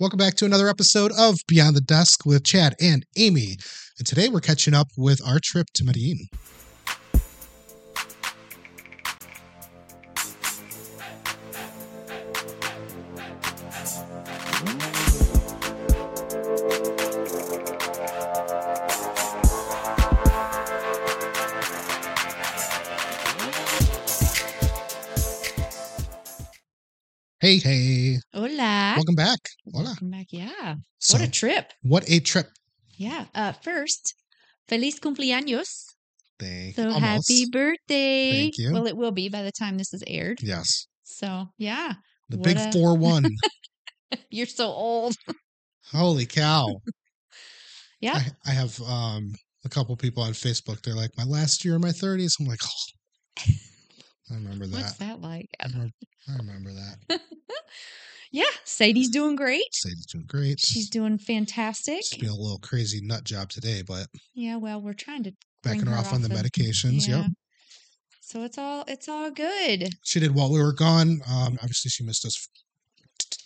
Welcome back to another episode of Beyond the Desk with Chad and Amy. And today we're catching up with our trip to Medellin. Hey, hey. Hola. Welcome back. Hola. Welcome back. Yeah. So, what a trip. what a trip. Yeah. Uh, first, feliz cumpleaños. Thank you. So almost. happy birthday. Thank you. Well, it will be by the time this is aired. Yes. So, yeah. The What big a- 4 1. You're so old. Holy cow. Yeah. I, I have um, a couple people on Facebook. They're like, my last year in my 30s. I'm like, oh. I remember that. What's that. like? I remember, I remember that. Yeah. Sadie's doing great. Sadie's doing great. She's doing fantastic. She's being a little crazy nut job today, but Yeah. Well, we're trying to backing her off on the of- medications. Yeah. Yep. So it's all it's all good. She did while we were gone. Um, obviously, she missed us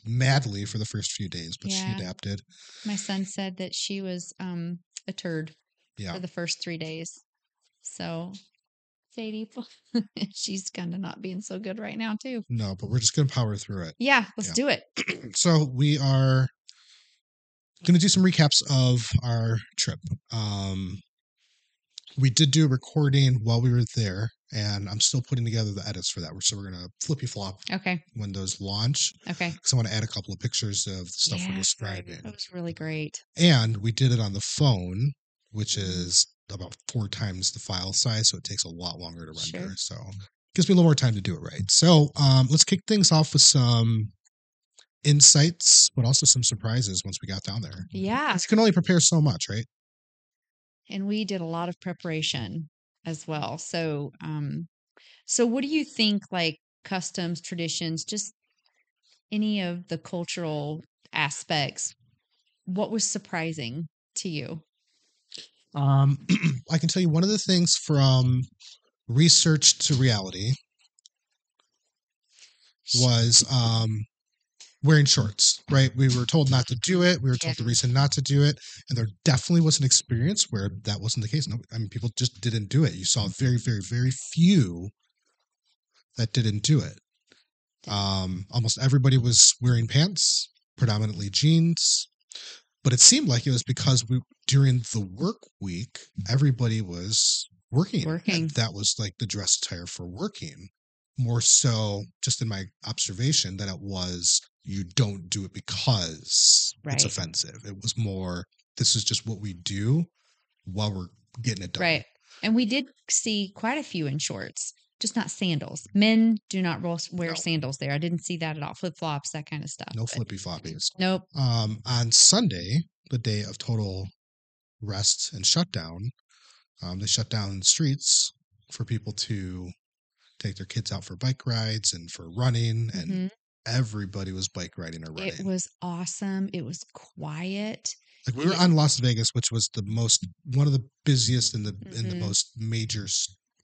madly for the first few days, but she adapted. My son said that she was um a turd Yeah. for the first three days. So, Sadie, she's kind of not being so good right now, too. No, but we're just going to power through it. Yeah, let's Yeah. do it. So we are going to do some recaps of our trip. Um, we did do a recording while we were there, and I'm still putting together the edits for that. So we're going to flippy flop Okay. when those launch Okay. because I want to add a couple of pictures of the stuff Yeah, we're describing. That was really great. And we did it on the phone, which Mhm. is about four times the file size, so it takes a lot longer to render. Sure. So gives me a little more time to do it right. So um, let's kick things off with some insights, but also some surprises once we got down there. Yeah. You can only prepare so much, right? And we did a lot of preparation as well. So, um, so what do you think, like customs, traditions, just any of the cultural aspects? What was surprising to you? Um, I can tell you one of the things from research to reality was um, wearing shorts, right? We were told not to do it. We were told the reason not to do it. And there definitely was an experience where that wasn't the case. No, I mean, people just didn't do it. You saw very, very, very few that didn't do it. Um, almost everybody was wearing pants, predominantly jeans. But it seemed like it was because we during the work week, everybody was working. and Working. That was like the dress attire for working. More so, just in my observation, that it was you don't do it because Right. it's offensive. It was more this is just what we do while we're getting it done. Right. And we did see quite a few in shorts, just not sandals. Men do not wear No. sandals there. I didn't see that at all. Flip flops, that kind of stuff. No flippy floppies. Nope. Um, on Sunday, the day of total rest and shutdown, um, they shut down the streets for people to take their kids out for bike rides and for running, and Mhm. everybody was bike riding or running. It was awesome. It was quiet. like we were on Las Vegas, which was the most one of the busiest and the in the most major,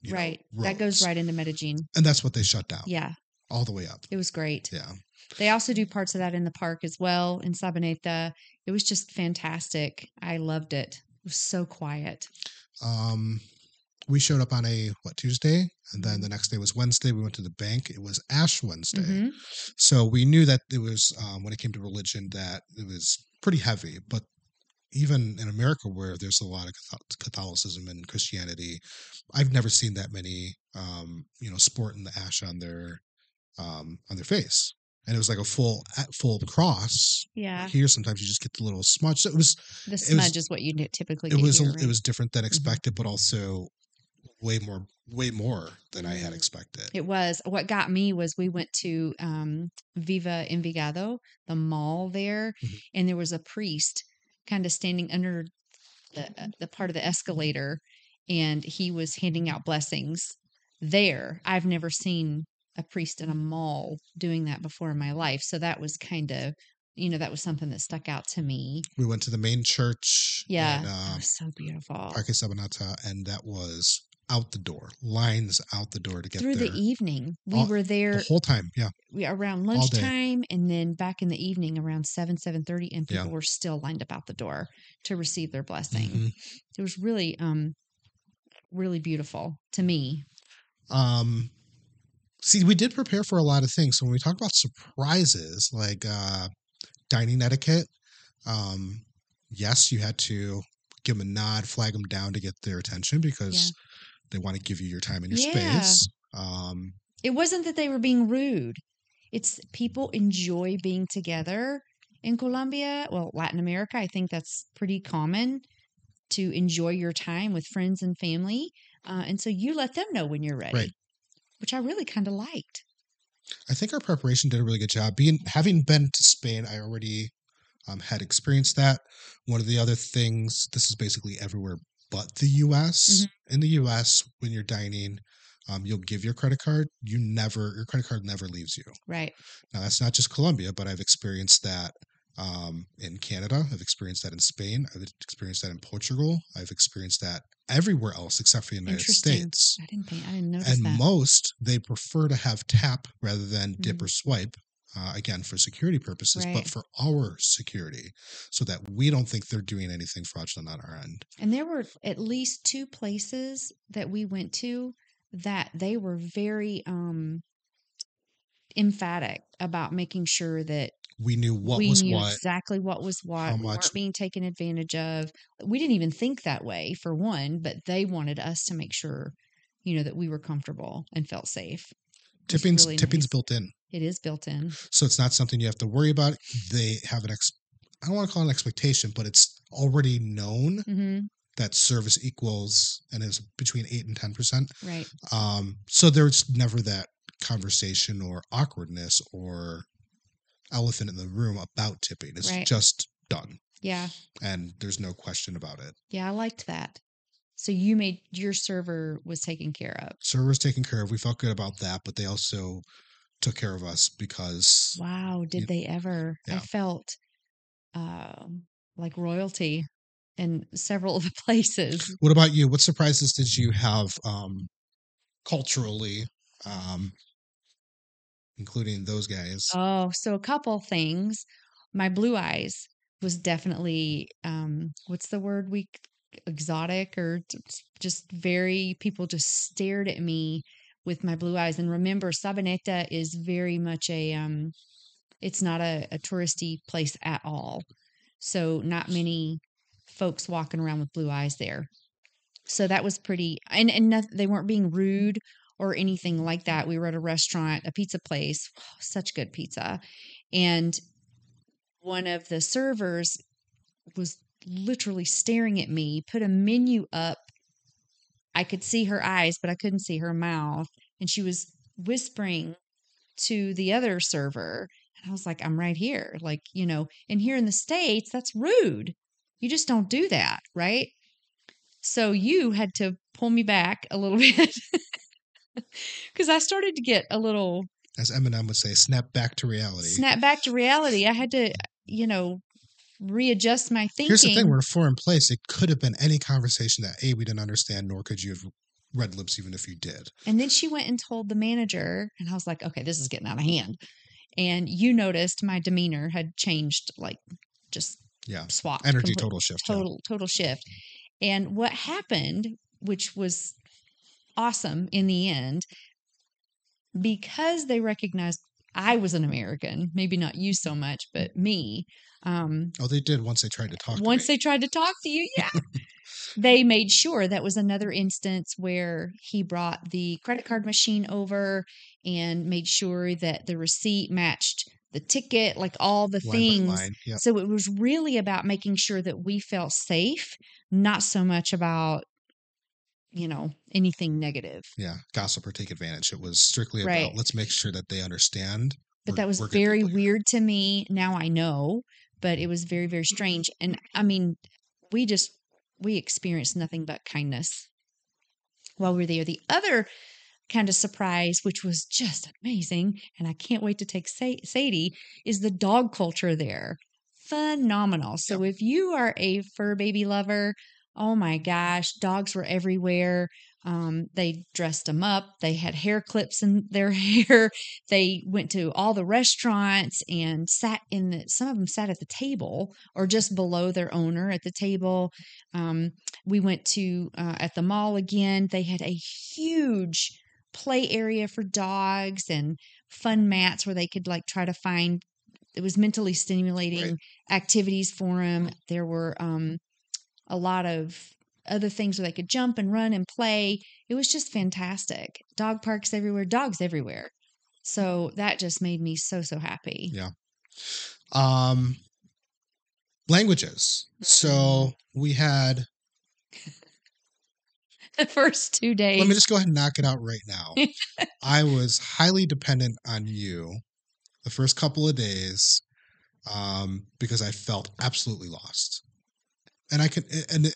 you know, right. that goes right into Medellin. and that's what they shut down. Yeah. all the way up. It was great. Yeah. They also do parts of that in the park as well in Sabaneta. It was just fantastic. I loved it. It was so quiet. Um, we showed up on a what Tuesday, and Mm-hmm. then the next day was Wednesday. We went to the bank. It was Ash Wednesday, Mhm. so we knew that it was um, when it came to religion that it was pretty heavy. But even in America, where there's a lot of Catholicism and Christianity, I've never seen that many, um, you know, sporting the ash on their um, on their face. And it was like a full full cross. Yeah. Here, sometimes you just get the little smudge. So it was The was- smudge is what you typically it was a, here, it was different than expected, but also way more way more than I had Mm. expected. It was. What got me was we went to um, Viva Envigado, the mall there, Mhm. and there was a priest kind of standing under the, uh, the part of the escalator, and he was handing out blessings there. I've never seen a priest in a mall doing that before in my life. So that was kind of, you know, that was something that stuck out to me. We went to the main church. Yeah. Uh, was so beautiful. Parque Sabaneta, and that was out the door, lines out the door to get through there the evening. We All- were the there whole time. Yeah, we, around lunchtime, and then back in the evening around seven seven thirty, and Yeah. people were still lined up out the door to receive their blessing. Mhm. It was really, um, really beautiful to me. Um, see, we did prepare for a lot of things. So when we talk about surprises, like uh, dining etiquette, um, yes, you had to give them a nod, flag them down to get their attention because they want to give you your time and your Yeah. space. Um, It wasn't that they were being rude. It's people enjoy being together in Colombia. Well, Latin America, I think that's pretty common to enjoy your time with friends and family. Uh, and so you let them know when you're ready, Right. which I really kind of liked. I think our preparation did a really good job. Being having been to Spain, I already um, had experienced that. One of the other things, this is basically everywhere but the U.S. In the U.S., when you're dining, um, you'll give your credit card. You never, your credit card never leaves you. Right. Now that's not just Colombia, but I've experienced that um, in Canada. I've experienced that in Spain. I've experienced that in Portugal. I've experienced that everywhere else except for the United States. I didn't think, I didn't notice And that. most they prefer to have tap rather than dip Mhm. or swipe. Uh, again, for security purposes, Right. but for our security, so that we don't think they're doing anything fraudulent on our end. And there were at least two places that we went to that they were very um emphatic about making sure that We knew what we was knew what. exactly what was what. how we much- being taken advantage of. We didn't even think that way for one, but they wanted us to make sure, you know, that we were comfortable and felt safe. Tipping's really tipping's nice. built in. It is built in. so it's not something you have to worry about. They have an ex. I don't want to call it an expectation, but it's already known hmm that service equals and is between eight and ten percent. Right. Um, so there's never that conversation or awkwardness or elephant in the room about tipping. It's Right. just done, Yeah. and there's no question about it. Yeah. I liked that. So you made your server was taken care of. Server was taken care of. We felt good about that, but they also took care of us because Wow, did they ever? I felt um, like royalty in several of the places. What about you? What surprises did you have um, culturally, um, including those guys? Oh, so a couple things. My blue eyes was definitely um, what's the word we exotic or just very people just stared at me with my blue eyes. And remember, Sabaneta is very much a um, it's not a, a touristy place at all. So not many folks walking around with blue eyes there. So that was pretty, and and they weren't being rude or anything like that. We were at a restaurant, a pizza place, such good pizza, and one of the servers was literally staring at me. Put a menu up. I could see her eyes, but I couldn't see her mouth, and she was whispering to the other server. And I was like, I'm right here. Like, you know, and here in the States, that's rude. You just don't do that, right? So you had to pull me back a little bit because I started to get a little As Eminem would say, snap back to reality. snap back to reality. I had to, you know, readjust my thinking. Here's the thing: we're a foreign place. It could have been any conversation that a we didn't understand, nor could you have read lips even if you did. And then she went and told the manager, and I was like, okay, this is getting out of hand. And you noticed my demeanor had changed, like just Yeah, swapped. energy total shift. yeah. total total shift. And what happened, which was awesome in the end, because they recognized I was an American, maybe not you so much, but me. Um, Oh, they did once they tried to talk. once me. they tried to talk to you, yeah. they made sure that was another instance where he brought the credit card machine over and made sure that the receipt matched the ticket, like all the line things. Yep. So it was really about making sure that we felt safe, not so much about, you know, anything negative. yeah, gossip or take advantage. It was strictly Right. about let's make sure that they understand. But we're- that was very weird to me. Now I know, but it was very, very strange. And I mean, we just, we experienced nothing but kindness while we were there. The other kind of surprise, which was just amazing, and I can't wait to take Sa- Sadie, is the dog culture there. Phenomenal. So if you are a fur baby lover, oh my gosh, dogs were everywhere. Um, they dressed them up. They had hair clips in their hair. They went to all the restaurants and sat in the. Some of them sat at the table or just below their owner at the table. Um, we went to uh, at the mall again. They had a huge play area for dogs and fun mats where they could like try to find it was mentally stimulating Right. activities for them there were um a lot of other things where they could jump and run and play it was just fantastic dog parks everywhere dogs everywhere so that just made me so so happy Yeah. Um, languages. So we had. the first two days Let me just go ahead and knock it out right now. I was highly dependent on you the first couple of days um, because I felt absolutely lost, and I can, and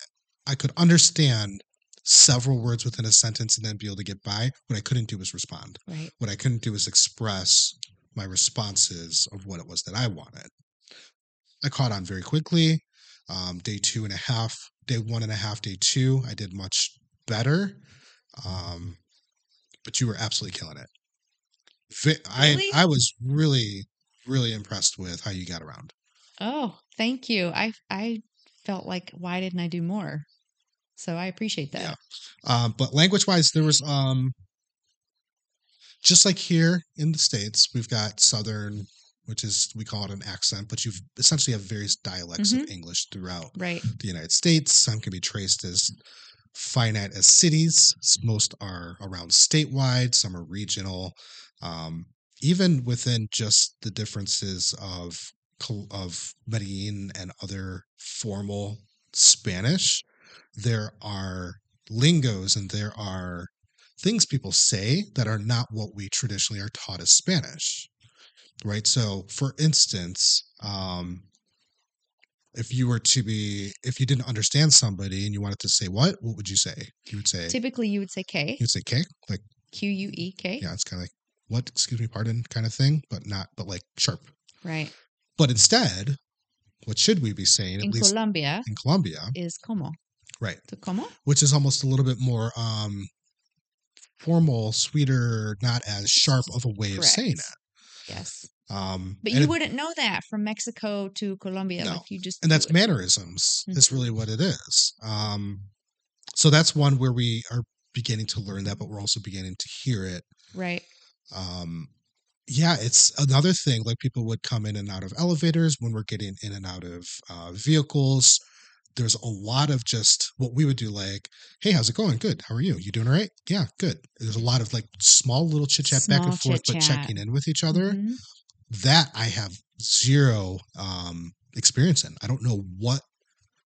I could understand several words within a sentence and then be able to get by. What I couldn't do was respond. right What I couldn't do was express my responses of what it was that I wanted. I caught on very quickly. Um, day two and a half, day one and a half, day two, I did much better. Um, but you were absolutely killing it. Vi- Really? I I was really really impressed with how you got around. oh thank you i i felt like why didn't i do more so i appreciate that Yeah. Um, but language wise, there was um, just like here in the states, we've got Southern, which is we call it an accent, but you've essentially have various dialects of English throughout right the United States. Some can be traced as finite as cities. Most are around statewide. Some are regional. Um, even within just the differences of of Medellin and other formal Spanish, there are lingos and there are things people say that are not what we traditionally are taught as Spanish. Right. So, for instance, um, if you were to be if you didn't understand somebody and you wanted to say what what would you say? You would say typically you would say k. You'd say k like q-u-e-k yeah it's kind of like what? Excuse me pardon kind of thing but not but like sharp. Right. But instead what should we be saying in colombia in colombia is como right which is almost a little bit more um formal sweeter not as sharp of a way of saying Correct. it yes um but you it- wouldn't know that from mexico to colombia No. like you just and that's it. mannerisms is Mhm. really what it is um so that's one where we are beginning to learn that but we're also beginning to hear it right um yeah it's another thing like people would come in and out of elevators when we're getting in and out of uh, vehicles there's a lot of just what we would do like hey how's it going good how are you you doing all right yeah good there's a lot of like small little chit chat back and forth but chit-chat. checking in with each other Mhm. that I have zero um experience in. I don't know what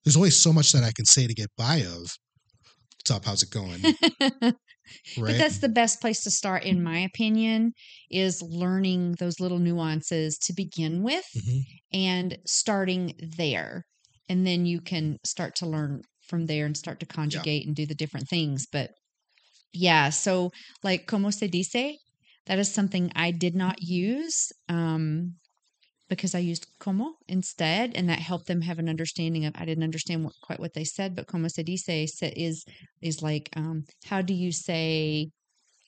there's only so much that I can say to get by of what's up, how's it going? right? but that's the best place to start in my opinion is learning those little nuances to begin with Mhm. and starting there and then you can start to learn from there and start to conjugate and do the different things but yeah so like como se dice that is something i did not use um because i used como instead and that helped them have an understanding of i didn't understand what, quite what they said but como se dice is is like um how do you say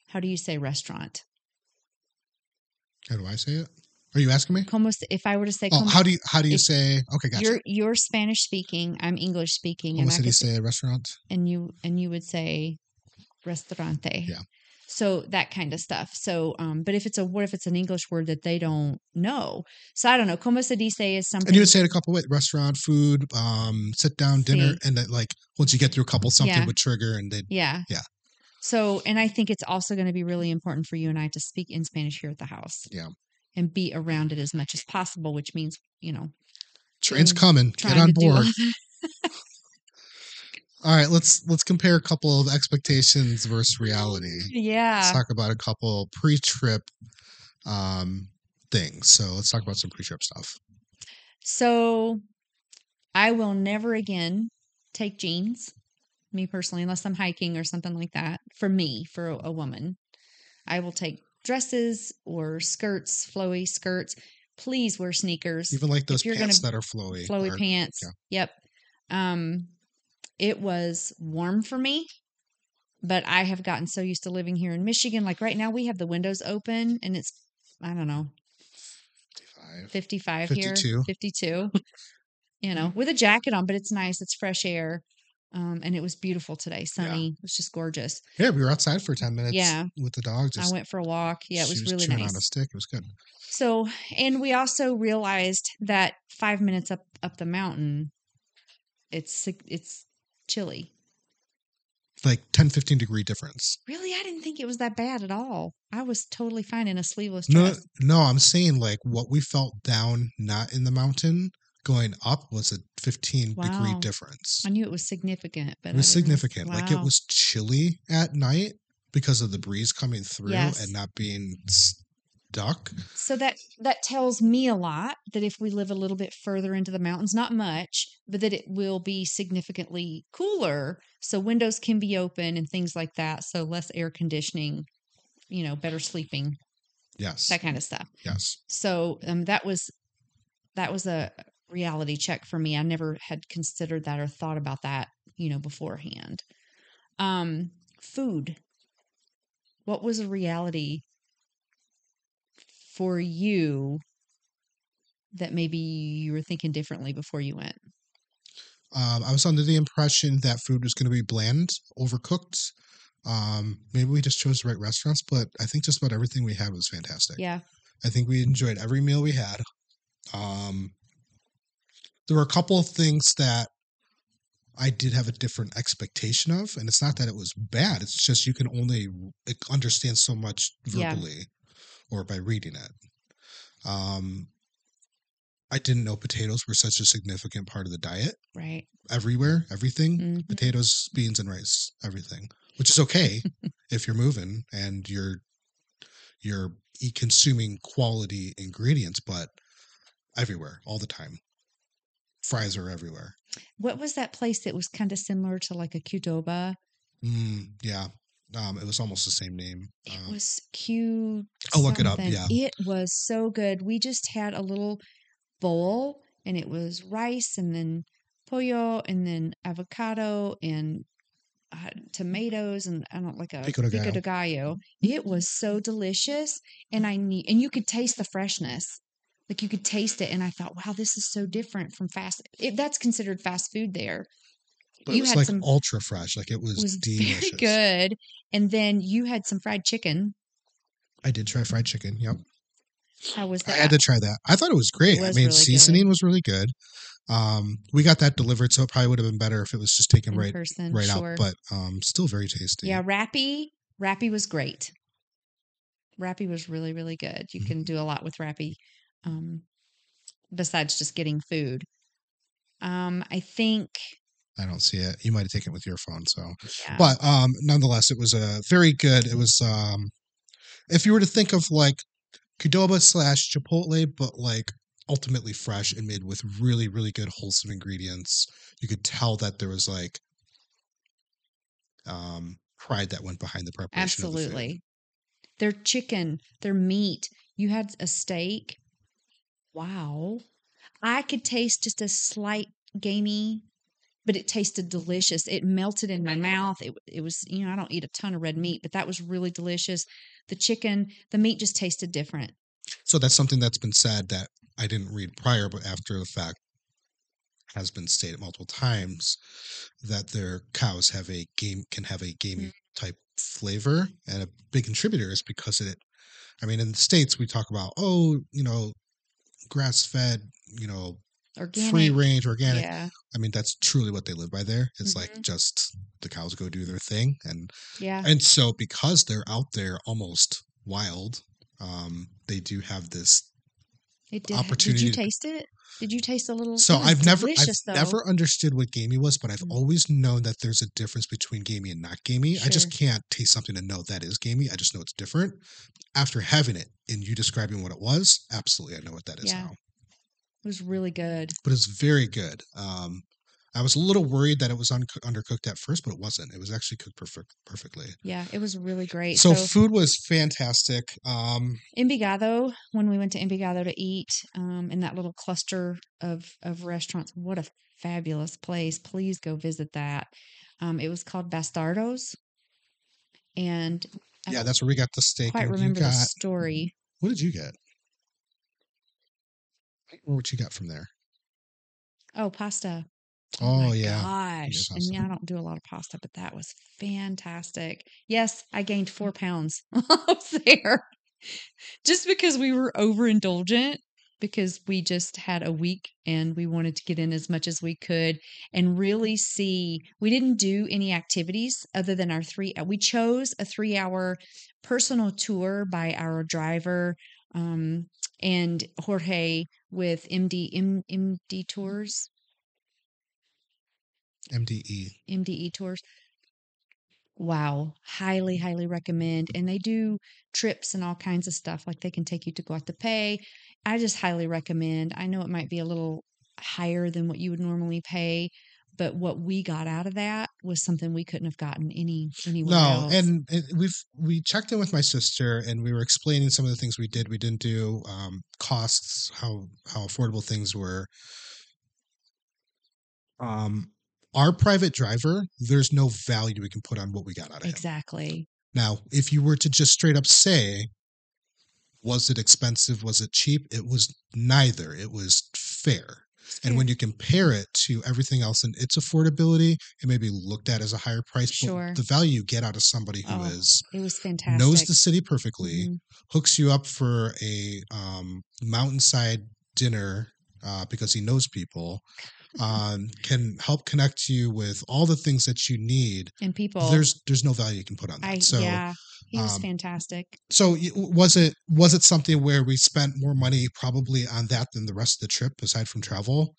how do you say restaurant How do I say it? Are you asking me? como if i were to say Oh, como, how do you how do you say okay, gotcha. you're you're spanish speaking i'm english speaking Como and I could say, restaurant? and you and you would say restaurante Yeah. so that kind of stuff so um but if it's a what if it's an english word that they don't know so i don't know como se dice is something And you would say it a couple ways restaurant, food, um, sit down, dinner, Sí. and then like once you get through a couple something Yeah. would trigger and then yeah Yeah. so and i think it's also going to be really important for you and i to speak in spanish here at the house Yeah. And be around it as much as possible which means you know train's coming. Get on to do all board. All right, let's let's compare a couple of expectations versus reality. Let's yeah talk about a couple pre-trip um things. So let's talk about some pre-trip stuff. So I will never again take jeans, me personally, unless I'm hiking or something like that. For me, for a, a woman, I will take dresses or skirts, flowy skirts. Please wear sneakers, Even like those pants that are flowy. flowy are- pants. yeah. Yep. Um, it was warm for me but I have gotten so used to living here in Michigan. Like right now, we have the windows open and it's, I don't know, 55 here, 52. 52, you know, with a jacket on, but it's nice. It's fresh air. Um, and it was beautiful today, sunny. It was just gorgeous. Yeah, we were outside for 10 minutes Yeah. with the dog. I went for a walk. Yeah, it she was really nice. on a stick. It was good. So, and we also realized that five minutes up up the mountain, it's it's chilly. Like 10, 15 degree difference. Really, I didn't think it was that bad at all. I was totally fine in a sleeveless dress. No, no, I'm saying like what we felt down, not in the mountain, going up was a 15 degree difference. I knew it was significant, but It was significant. Like it was chilly at night because of the breeze coming through Yes. and not being stuck. So that that tells me a lot that if we live a little bit further into the mountains, not much, but that it will be significantly cooler. So windows can be open and things like that. So less air conditioning, you know, better sleeping, Yes. that kind of stuff. Yes. So um, that was that was a reality check for me. I never had considered that or thought about that, you know, beforehand. Um, food. What was a reality for you that maybe you were thinking differently before you went? Um, I was under the impression that food was going to be bland, overcooked. Um, maybe we just chose the right restaurants, but I think just about everything we had was fantastic. Yeah. I think we enjoyed every meal we had. Um, there were a couple of things that I did have a different expectation of, and it's not that it was bad. It's just you can only understand so much Yeah. verbally or by reading it. Um, I didn't know potatoes were such a significant part of the diet Right. everywhere, everything Mhm. potatoes, beans, and rice, everything, which is okay if you're moving and you're you're e- consuming quality ingredients, but everywhere, all the time. Fries are everywhere. What was that place that was kind of similar to like a Qdoba? Mm, yeah, um, it was almost the same name. It Uh, was Q. I'll look it up, yeah. It was so good. We just had a little bowl and it was rice and then pollo and then avocado and uh, tomatoes and I don't like a Pico de gallo. de gallo. It was so delicious and I need and you could taste the freshness. Like you could taste it and I thought, wow, this is so different from fast. It, that's considered fast food there. but it you was had like some ultra fresh. Like it was, was delicious. very good. And then you had some fried chicken. I did try fried chicken. Yep. How was that? I had to try that. I thought it was great. was I mean, really good. seasoning was really good. Um, we got that delivered, so it probably would have been better if it was just taken in right person, right sure. out, but um, still very tasty. Yeah, Rappi, Rappi was great. Rappi was really, really good. You Mhm. can do a lot with Rappi, um, besides just getting food. Um, I think, I don't see it. You might have taken it with your phone, so. yeah, But um, nonetheless, it was a very good. It was um, if you were to think of like Qdoba slash Chipotle, but like ultimately fresh and made with really, really good wholesome ingredients. You could tell that there was like um pride that went behind the preparation. Of the absolutely. Their chicken, their meat. You had a steak. Wow. I could taste just a slight gamey, but it tasted delicious. It melted in my mouth. It it was, you know, I don't eat a ton of red meat, but that was really delicious. The chicken, the meat just tasted different. So that's something that's been said that I didn't read prior, but after the fact has been stated multiple times that their cows have a game can have a gamey Mm. type flavor, and a big contributor is because it. I mean, in the states, we talk about oh, you know, grass fed, you know, Organic. free range, organic. Yeah. I mean, that's truly what they live by there. It's like Mhm. just the cows go do their thing, and Yeah. and so because they're out there almost wild, um, they do have this It did. opportunity Did you taste it? Did you taste a little? So I've never, I've though. never understood what gamey was, but I've Mm. always known that there's a difference between gamey and not gamey. I just can't taste something and know that is gamey. I just know it's different. After having it and you describing what it was, absolutely, I know what that is Yeah. now. It was really good. But it's very good. Um, I was a little worried that it was un- undercooked at first, but it wasn't. It was actually cooked perfect, perfectly. Yeah, it was really great. So, So, food was fantastic. Um, Envigado, when we went to Envigado to eat um, in that little cluster of of restaurants, what a fabulous place! Please go visit that. Um, it was called Bastardos. and I Yeah, that's where we got the steak. quite remember the story. What did you get? I remember what you got from there. Oh, pasta. Oh, my yeah. gosh! yeah, I don't do a lot of pasta, but that was fantastic. Yes, I gained Mm. four pounds up there just because we were overindulgent because we just had a week and we wanted to get in as much as we could and really see we didn't do any activities other than our three we chose a three hour personal tour by our driver um, and jorge with md M, md tours MDE. MDE tours. Wow, highly, highly recommend. And they do trips and all kinds of stuff. Like they can take you to Guatapé. I just highly recommend. I know it might be a little higher than what you would normally pay, but what we got out of that was something we couldn't have gotten any anywhere No, else. and it, we've we checked in with my sister, and we were explaining some of the things we did, we didn't do, um, costs, how how affordable things were. Um, our private driver, there's no value we can put on what we got out of him. exactly. Now, if you were to just straight up say, was it expensive? Was it cheap? It was neither. It was fair. And when you compare it to everything else and its affordability, it may be looked at as a higher price. Sure. But the value you get out of somebody who is Oh, it was fantastic. knows the city perfectly, Mhm. hooks you up for a um, mountainside dinner uh, because he knows people, um, can help connect you with all the things that you need. And people, There's there's no value you can put on that. I so yeah, he was um, fantastic. so was it was it something where we spent more money probably on that than the rest of the trip aside from travel?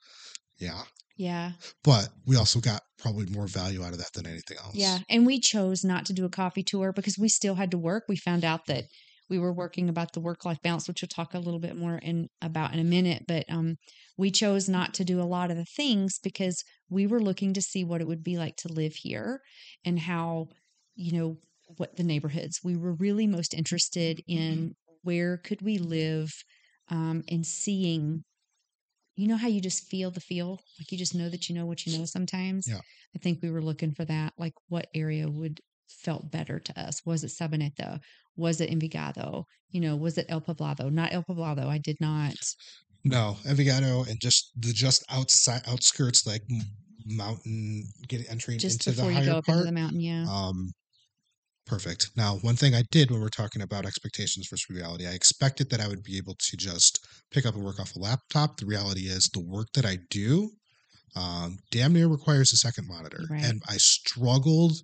Yeah, Yeah. but we also got probably more value out of that than anything else. Yeah, and we chose not to do a coffee tour because we still had to work. We found out that we were working about the work life balance, which we'll talk a little bit more in about in a minute. But um, we chose not to do a lot of the things because we were looking to see what it would be like to live here and how you know what the neighborhoods. We were really most interested in where could we live um, and seeing. You know how you just feel the feel, like you just know that you know what you know. Sometimes, Yeah. I think we were looking for that. Like, what area would felt better to us? Was it Sabaneta? Was it Envigado? You know, was it El Poblado? Not El Poblado. I did not. No, Envigado and just the just outside outskirts like mountain getting entering Just into the higher part. the mountain, yeah. Um, perfect. Now, one thing I did when we're talking about expectations versus reality, I expected that I would be able to just pick up and work off a laptop. The reality is, the work that I do, um, damn near requires a second monitor, Right. and I struggled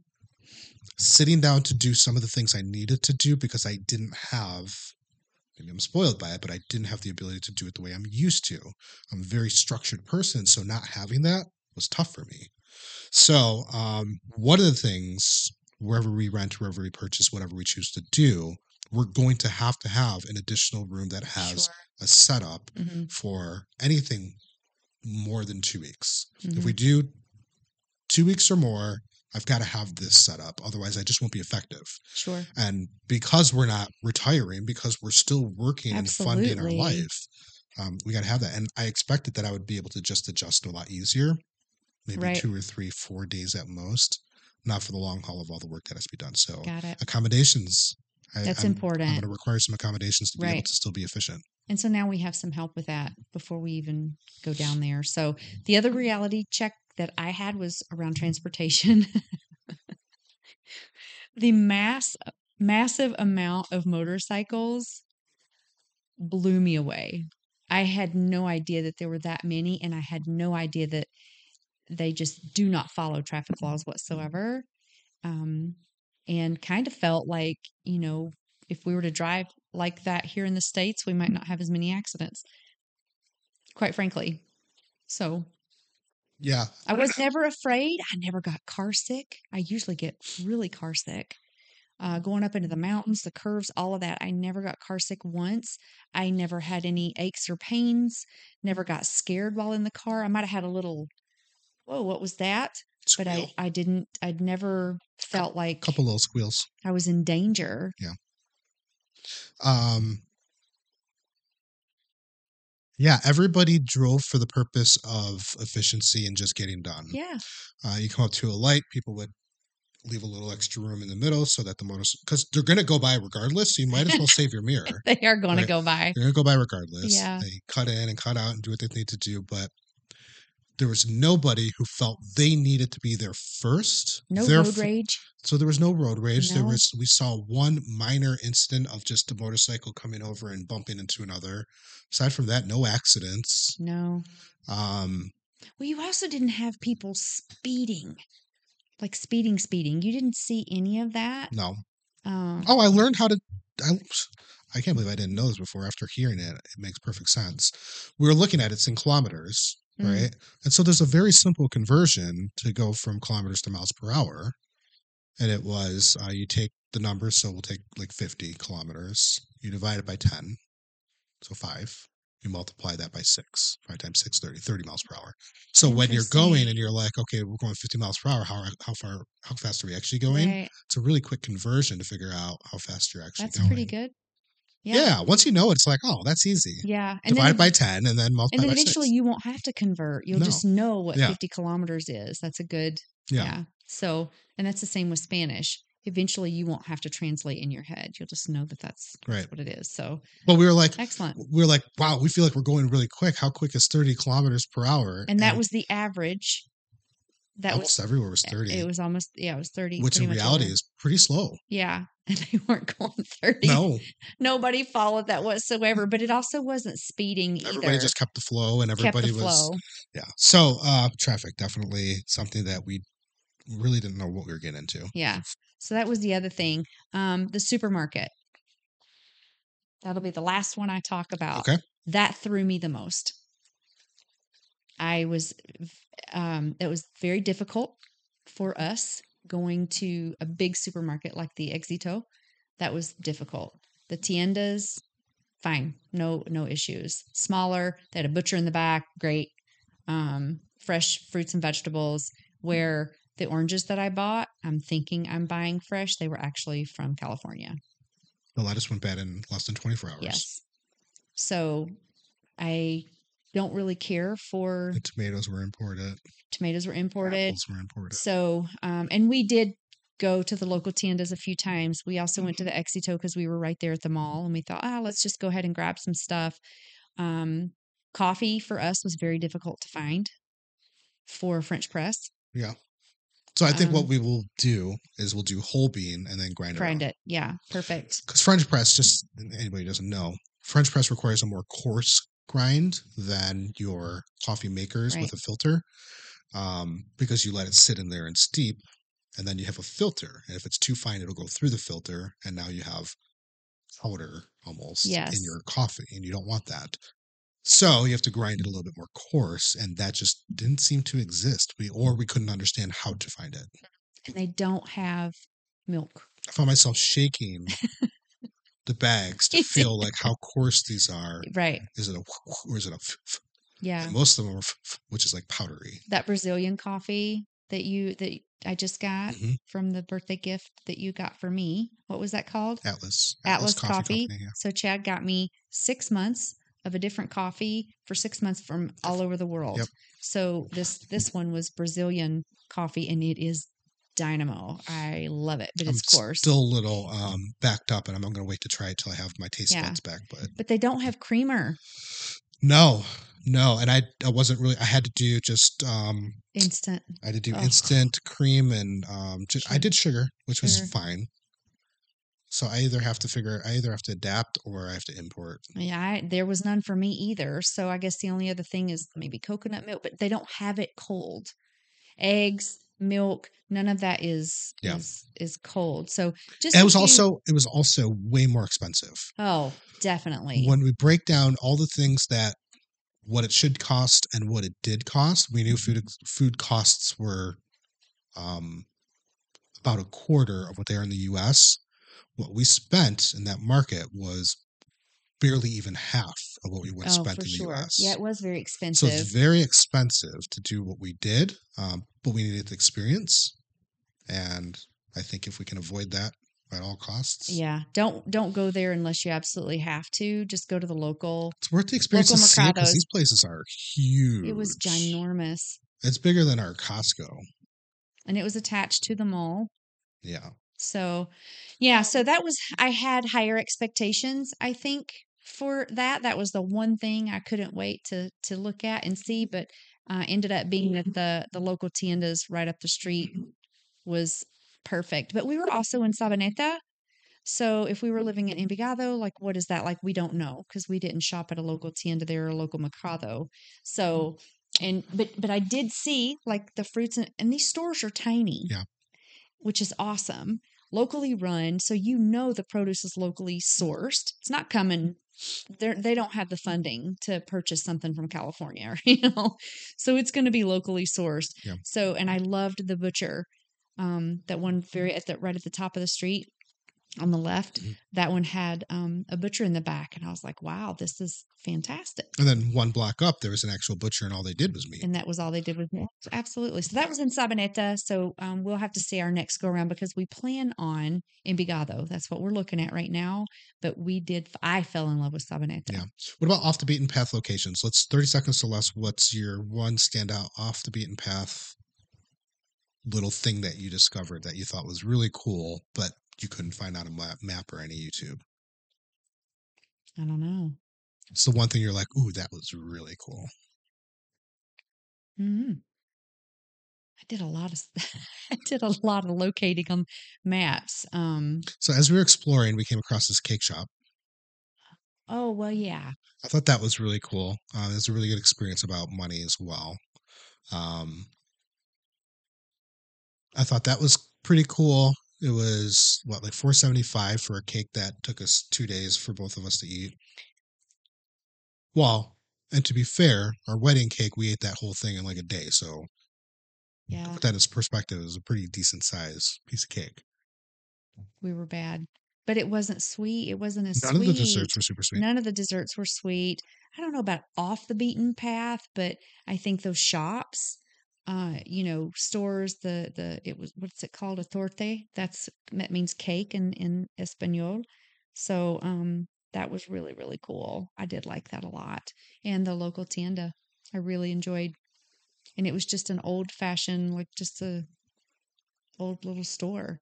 sitting down to do some of the things I needed to do because I didn't have. Maybe I'm spoiled by it, but I didn't have the ability to do it the way I'm used to. I'm a very structured person, so not having that was tough for me. So, um, one of the things, wherever we rent, wherever we purchase, whatever we choose to do, we're going to have to have an additional room that has Sure. a setup hmm for anything more than two weeks. If Mhm. we do two weeks or more, I've got to have this set up. Otherwise, I just won't be effective. Sure. And because we're not retiring, because we're still working and funding our life, um, we got to have that. And I expected that I would be able to just adjust a lot easier, maybe Right. two or three, four days at most, not for the long haul of all the work that has to be done. So accommodations. I, That's I'm, I'm important. going to require some accommodations to be able to still be efficient. And so now we have some help with that before we even go down there. So the other reality check that I had was around transportation. the mass massive amount of motorcycles blew me away. I had no idea that there were that many and I had no idea that they just do not follow traffic laws whatsoever. Um, and kind of felt like, you know, if we were to drive like that here in the States, we might not have as many accidents, quite frankly. So Yeah. I was never afraid. I never got car sick. I usually get really car sick. Uh, going up into the mountains, the curves, all of that. I never got car sick once. I never had any aches or pains. Never got scared while in the car. I might have had a little, whoa, what was that? But I, I didn't, I'd never felt like a couple little squeals. I was in danger. Yeah. Um, yeah, everybody drove for the purpose of efficiency and just getting done. Yeah. Uh, you come up to a light, people would leave a little extra room in the middle so that the motor because they're going to go by regardless. So you might as well save your mirror. They are going Right. to go by. They're going to go by regardless. Yeah. They cut in and cut out and do what they need to do, but there was nobody who felt they needed to be there first. No road rage. So there was no road rage. There was we saw one minor incident of just a motorcycle coming over and bumping into another. Aside from that, no accidents. No. Um, Well, you also didn't have people speeding, like speeding, speeding. You didn't see any of that. no. Uh, Oh, I learned how to. I, I can't believe I didn't know this before. After hearing it, it makes perfect sense. We were looking at it in kilometers, Mm. right? And so there's a very simple conversion to go from kilometers to miles per hour. And it was uh, you take the number, so we'll take like 50 kilometers. You divide it by 10, so five. You multiply that by six. Five times six, 30, 30 miles per hour. So when you're going and you're like, okay, we're going 50 miles per hour, how, how far, how fast are we actually going? right. It's a really quick conversion to figure out how fast you're actually That's going. pretty good. Yeah. Once you know it, it's like, oh, that's easy. Yeah. And Divide then, by 10 and then multiply and then eventually six. you won't have to convert. You'll No. just know what Yeah. 50 kilometers is. That's a good, Yeah. yeah. So, and that's the same with Spanish. Eventually you won't have to translate in your head. You'll just know that that's, that's Right. what it is. So But we were like, excellent. we were like, wow, we feel like we're going really quick. How quick is 30 kilometers per hour? And that was the average. That almost was, everywhere was 30, it was almost, yeah, it was 30. which in reality over. is pretty slow. Yeah. And they weren't going 30. No, Nobody followed that whatsoever, but it also wasn't speeding either. everybody just kept the flow and everybody was, flow. yeah. So, uh, traffic definitely something that we really didn't know what we were getting into. Yeah. So that was the other thing. Um, the supermarket. That'll be the last one I talk about. Okay. That threw me the most. I was, um, it was very difficult for us going to a big supermarket like the Exito. That was difficult. The tiendas, fine, no no issues. Smaller, they had a butcher in the back, great. Um, fresh fruits and vegetables. Where the oranges that I bought, I'm thinking I'm buying fresh. They were actually from California. The lettuce went bad in less than 24 hours. Yes. So I don't really care for The tomatoes were imported. tomatoes were imported. Apples were imported. So, um, and we did go to the local tiendas a few times. We also went to Mm-hmm. the Exito because we were right there at the mall, and we thought, ah, let's just go ahead and grab some stuff. Um, coffee for us was very difficult to find for French press. Yeah. So I think what Um, we will do is we'll do whole bean and then grind it. Grind it, yeah, perfect. Because French press, just anybody doesn't know, French press requires a more coarse grind than your coffee makers Right. with a filter, um, because you let it sit in there and steep, and then you have a filter. And if it's too fine, it'll go through the filter, and now you have powder almost Yes. in your coffee, and you don't want that. So you have to grind it a little bit more coarse, and that just didn't seem to exist. We or we couldn't understand how to find it. And they don't have milk. I found myself shaking the bags to feel like how coarse these are. Right. Is it a or is it a? Yeah. And most of them are, which is like powdery. That Brazilian coffee that you that I just got Mhm. from the birthday gift that you got for me. What was that called? Atlas. Atlas, Coffee. Company, yeah. So Chad got me six months of a different coffee for six months from all over the world. Yep. So this this one was Brazilian coffee, and it is dynamo. I love it, but I'm it's coarse. still a little um, backed up, and I'm, going to wait to try it till I have my taste Yeah. buds back. But but they don't have creamer no, no, and I I wasn't really. I had to do just um instant. I had to do Ugh. instant cream and um just I did sugar, which was fine. So I either have to figure I either have to adapt or I have to import. Yeah, I, there was none for me either. So I guess the only other thing is maybe coconut milk, but they don't have it cold. Eggs, milk, none of that is Yeah. is is cold. So just And it was also it was also way more expensive. oh definitely when we break down all the things that what it should cost and what it did cost, we knew food food costs were um, about a quarter of what they are in the U.S. What we spent in that market was barely even half of what we would have oh spent in the sure. U.S. Yeah, it was very expensive. so it's very expensive to do what we did, um, but we needed the experience, and I think if we can avoid that at all costs, yeah, don't don't go there unless you absolutely have to. Just go to the local. it's worth the experience to Local see because these places are huge. It was ginormous, It's bigger than our Costco. and it was attached to the mall. Yeah. So, yeah, so that was I had higher expectations, I think, for that. That was the one thing I couldn't wait to to look at and see, but uh, ended up being that mm-hmm. the the local tiendas right up the street mm-hmm. was perfect. But we were also in Sabaneta. So if we were living in mm-hmm. Envigado, like what is that like? We don't know because we didn't shop at a local tienda there or a local mercado. So and but but I did see like the fruits and, and these stores are tiny. Yeah. Which is awesome. Locally run, so you know the produce is locally sourced. It's not coming they they don't have the funding to purchase something from California, you know. So it's going to be locally sourced. Yeah. So and I loved the butcher um that one very at the right at the top of the street on the left. Mhm. That one had um a butcher in the back and I was like, "Wow, this is fantastic." And then one block up, there was an actual butcher, and all they did was meat. and that was all they did with it. Absolutely. So that was in Sabaneta. So um, we'll have to see our next go around because we plan on Envigado. That's what we're looking at right now. But we did. I fell in love with Sabaneta. Yeah. What about off the beaten path locations? Let's 30 seconds or less. What's your one standout off the beaten path little thing that you discovered that you thought was really cool, but you couldn't find on a map, or any YouTube? I don't know. It's the one thing you're like, ooh, that was really cool. hmm I did a lot of. I did a lot of locating on maps. Um. So as we were exploring, we came across this cake shop. Oh well, yeah. I thought that was really cool. Uh, it was a really good experience about money as well. Um, I thought that was pretty cool. It was what like four seventy five for a cake that took us two days for both of us to eat. Well, and to be fair, our wedding cake we ate that whole thing in like a day. So Yeah. put that perspective, it was a pretty decent size piece of cake. We were bad, but it wasn't sweet. It wasn't as None sweet. of the desserts were super sweet. None of the desserts were sweet. I don't know about off the beaten path, but I think those shops, uh, you know, stores, the the it was what's it called? A torte. That's that means cake in in Espanol. So um that was really, really cool. I did like that a lot. And the local tienda. I really enjoyed and it was just an old fashioned, like just a old little store.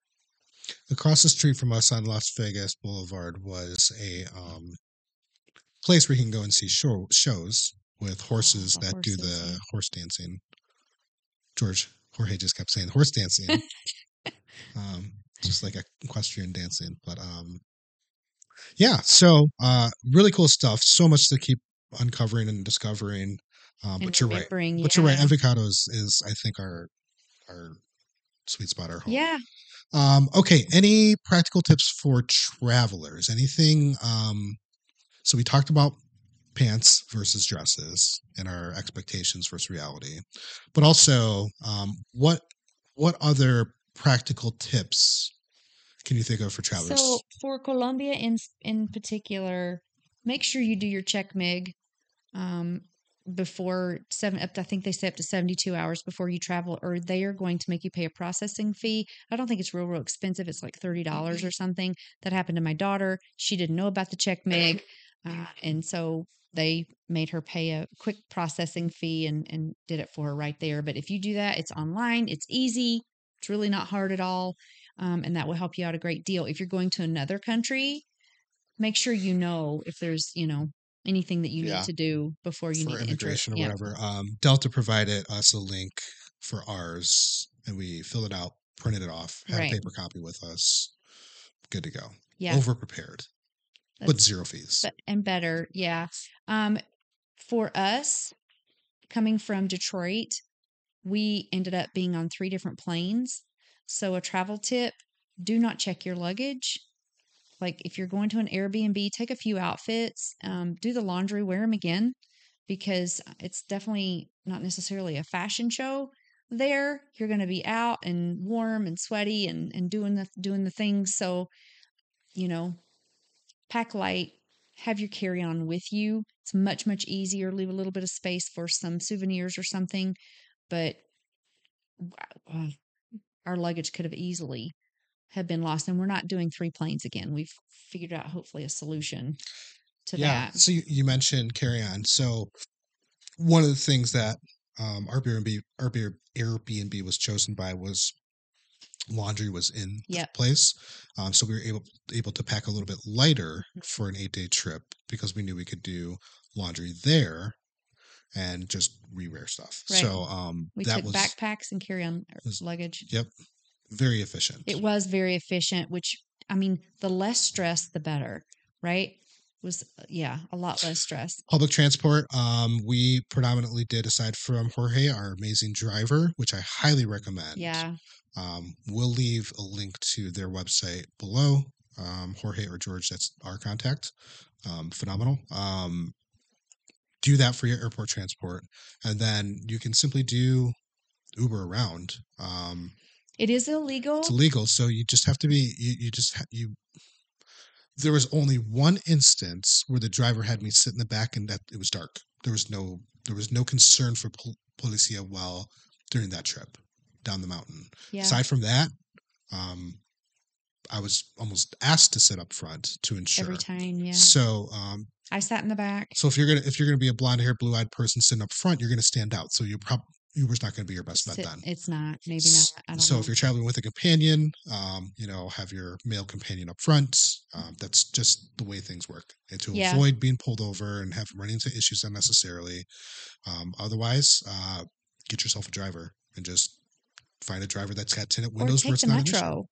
across the street from us on Las Vegas Boulevard was a um, place where you can go and see show, shows with horses the that do the horse dancing. George Jorge just kept saying horse dancing, um, just like equestrian dancing. But um, yeah, so uh, really cool stuff. So much to keep uncovering and discovering. Um, and but you're right. remembering, But you're right. yeah. Envigado is, is I think our our sweet spot. Our home. Yeah. Um, okay. Any practical tips for travelers? Anything? Um, so we talked about pants versus dresses and our expectations versus reality, but also um, what what other practical tips can you think of for travelers? So for Colombia in in particular, make sure you do your Check-MIG um, before seven. Up to, I think they say up to seventy two hours before you travel, or they are going to make you pay a processing fee. I don't think it's real, real expensive. It's like thirty dollars or something. That happened to my daughter. She didn't know about the Check-MIG, uh, and so they made her pay a quick processing fee and and did it for her right there. But if you do that, it's online. It's easy. It's really not hard at all um, and that will help you out a great deal. If you're going to another country, make sure you know if there's you know anything that you Yeah. need to do before you for need to enter. immigration or Yeah. whatever. Um, Delta provided us a link for ours, and we filled it out, printed it off, had Right. a paper copy with us. Good to go. Yeah, Over prepared, but zero fees. but- and better. Yeah. Um, for us, coming from Detroit, we ended up being on three different planes. So a travel tip: do not check your luggage. Like if you're going to an Airbnb, take a few outfits, um, do the laundry, wear them again, because it's definitely not necessarily a fashion show. There, you're going to be out and warm and sweaty and and doing the doing the things. So, you know, pack light, have your carry on with you. It's much, much easier. Leave a little bit of space for some souvenirs or something. But uh, our luggage could have easily have been lost. And we're not doing three planes again. We've figured out hopefully a solution to yeah. that. So you, you mentioned carry on. So one of the things that um, Airbnb, Airbnb Airbnb was chosen by was laundry was in Yep. place. Um, so we were able able to pack a little bit lighter Mm-hmm. for an eight day trip because we knew we could do laundry there and just re-wear stuff. Right. So um, We that took was backpacks and carry on was- luggage. Yep, very efficient. It was very efficient, which I mean, the less stress, the better, right? Was yeah, a lot less stress. Public transport, um, we predominantly did aside from Jorge, our amazing driver, which I highly recommend. Yeah, Um, we'll leave a link to their website below. Um, Jorge or George, that's our contact. Um, phenomenal. Um, do that for your airport transport, and then you can simply do Uber around. Um, it is illegal. it's illegal, so you just have to be. You, you just ha- you. There was only one instance where the driver had me sit in the back, and that it was dark. There was no there was no concern for pol- policia while during that trip down the mountain. Yeah, Aside from that, um, I was almost asked to sit up front to ensure. every time. Yeah, So, um, I sat in the back. so if you're gonna if you're gonna be a blonde haired, blue eyed person sitting up front, you're gonna stand out. So you prob Uber's not gonna be your best bet then. It's not. Maybe not. I don't So know. if you're traveling with a companion, um, you know, have your male companion up front. Um, that's just the way things work, and to Yeah. avoid being pulled over and have running into issues unnecessarily. Um, otherwise, uh, get yourself a driver and just find a driver that's got tinted or windows where take it's the not metro.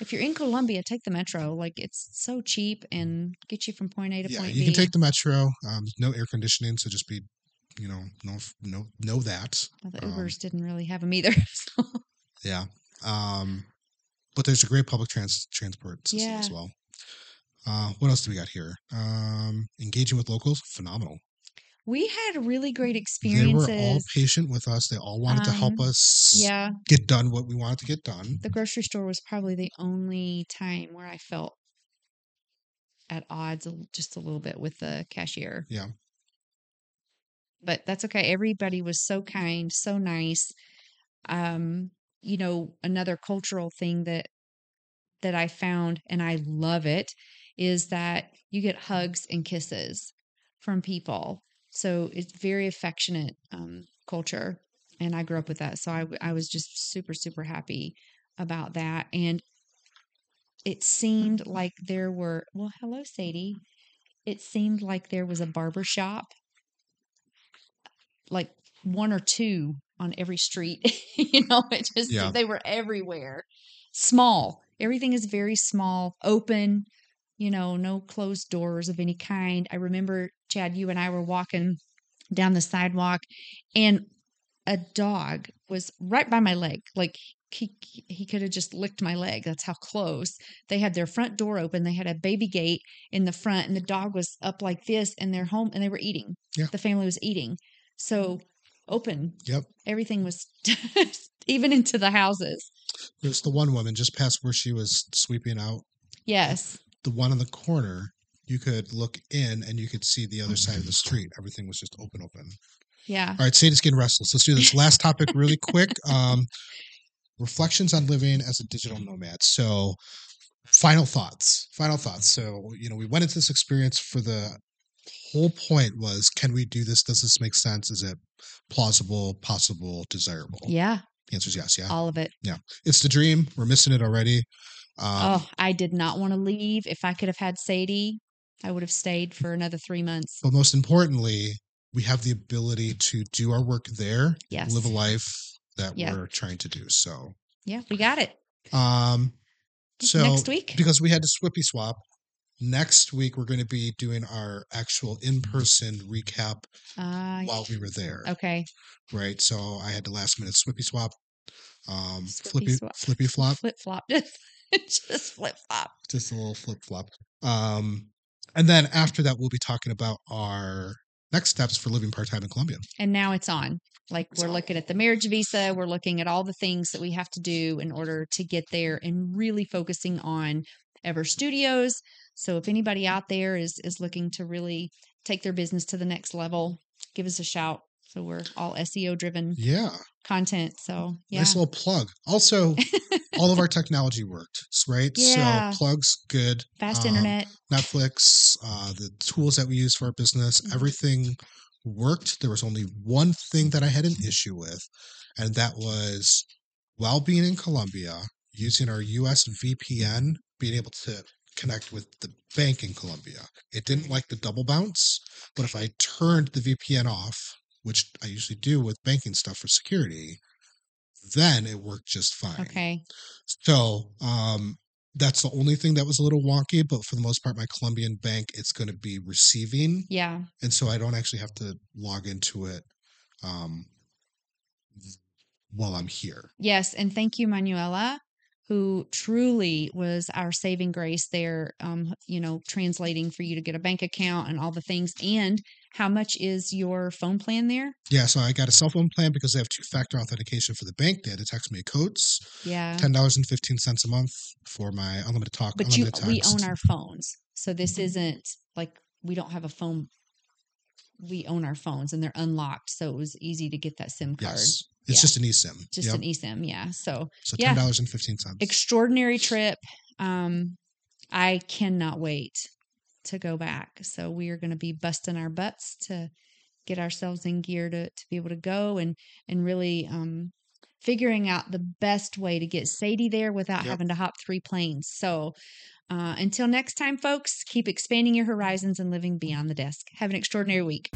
If you're in Colombia, take the metro. Like it's so cheap and get you from point A to Yeah, point B. you can take the metro. Um, no air conditioning, so just be, you know, know know know that. Well, the um, Ubers didn't really have them either. So. Yeah. Um, but there's a great public trans- transport system as well. Uh, what else do we got here? Um, engaging with locals, phenomenal. We had really great experiences. They were all patient with us. They all wanted to help Um, us yeah, get done what we wanted to get done. the grocery store was probably the only time where I felt at odds just a little bit with the cashier. Yeah. But that's okay. Everybody was so kind, so nice. Um, you know, another cultural thing that that I found and I love it is that you get hugs and kisses from people. So it's very affectionate um, culture, and I grew up with that. So I, I was just super super happy about that, and it seemed like there were well, hello Sadie. It seemed like there was a barber shop, like one or two on every street. you know, it just Yeah. they were everywhere. Small. Everything is very small, open, you know, no closed doors of any kind. I remember, Chad, you and I were walking down the sidewalk and a dog was right by my leg. Like he, he could have just licked my leg. That's how close. They had their front door open. They had a baby gate in the front, and the dog was up like this, in they're home and they were eating. Yeah. The family was eating. So open. Yep. Everything was even into the houses. There's the one woman just past where she was sweeping out. Yes. The one in the corner, you could look in and you could see the other side of the street. Everything was just open, open. Yeah. All right, Sadie's getting restless. Let's do this last topic really quick. Um, reflections on living as a digital nomad. So, final thoughts. Final thoughts. So, you know, we went into this experience for the whole point was can we do this? Does this make sense? Is it plausible, possible, desirable? Yeah. The answer is yes. Yeah. All of it. Yeah. It's the dream. We're missing it already. Um, oh, I did not want to leave. If I could have had Sadie, I would have stayed for another three months. But most importantly, we have the ability to do our work there, Yes. live a life that Yeah. we're trying to do. So, Yeah, we got it. um, so Next week. because we had to swippy swap. Next week we're going to be doing our actual in-person recap Uh, while we were there, okay. right? So I had the last minute swippy swap, um, Swippy flippy swap. flippy flop, Flip flop. Just flip flop. just a little flip flop. Um, and then after that we'll be talking about our next steps for living part time in Colombia. And now it's on. Like It's we're on. looking at the marriage visa, we're looking at all the things that we have to do in order to get there and really focusing on Ever Studios. So if anybody out there is is looking to really take their business to the next level, give us a shout. So we're all SEO driven Yeah, content. So yeah. nice little plug. Also, all of our technology worked, right? Yeah. So plugs good. Fast um, internet. Netflix, uh, the tools that we use for our business, Mhm. everything worked. There was only one thing that I had an issue with, and that was while being in Colombia, using our US VPN, being able to connect with the bank in Colombia. It didn't like the double bounce, but if I turned the VPN off, which I usually do with banking stuff for security, then it worked just fine. Okay. So um, that's the only thing that was a little wonky, but for the most part, my Colombian bank, it's going to be receiving. Yeah. And so I don't actually have to log into it um, while I'm here. Yes. And thank you, Manuela, who truly was our saving grace there, um, you know, translating for you to get a bank account and all the things. And how much is your phone plan there? Yeah, so I got a cell phone plan because they have two factor authentication for the bank. They had to text me codes, Yeah. ten dollars and fifteen cents a month for my unlimited talk. But you, unlimited we own our phones. So this isn't like we don't have a phone. We own our phones and they're unlocked. So it was easy to get that SIM card. yes, it's Yeah. just an eSIM. Just Yep. an eSIM. Yeah. So so yeah. ten dollars and fifteen extraordinary trip. Um, I cannot wait to go back. So we are going to be busting our butts to get ourselves in gear to to be able to go and and really um figuring out the best way to get Sadie there without Yep. having to hop three planes. So uh, until next time, folks, keep expanding your horizons and living beyond the desk. Have an extraordinary week.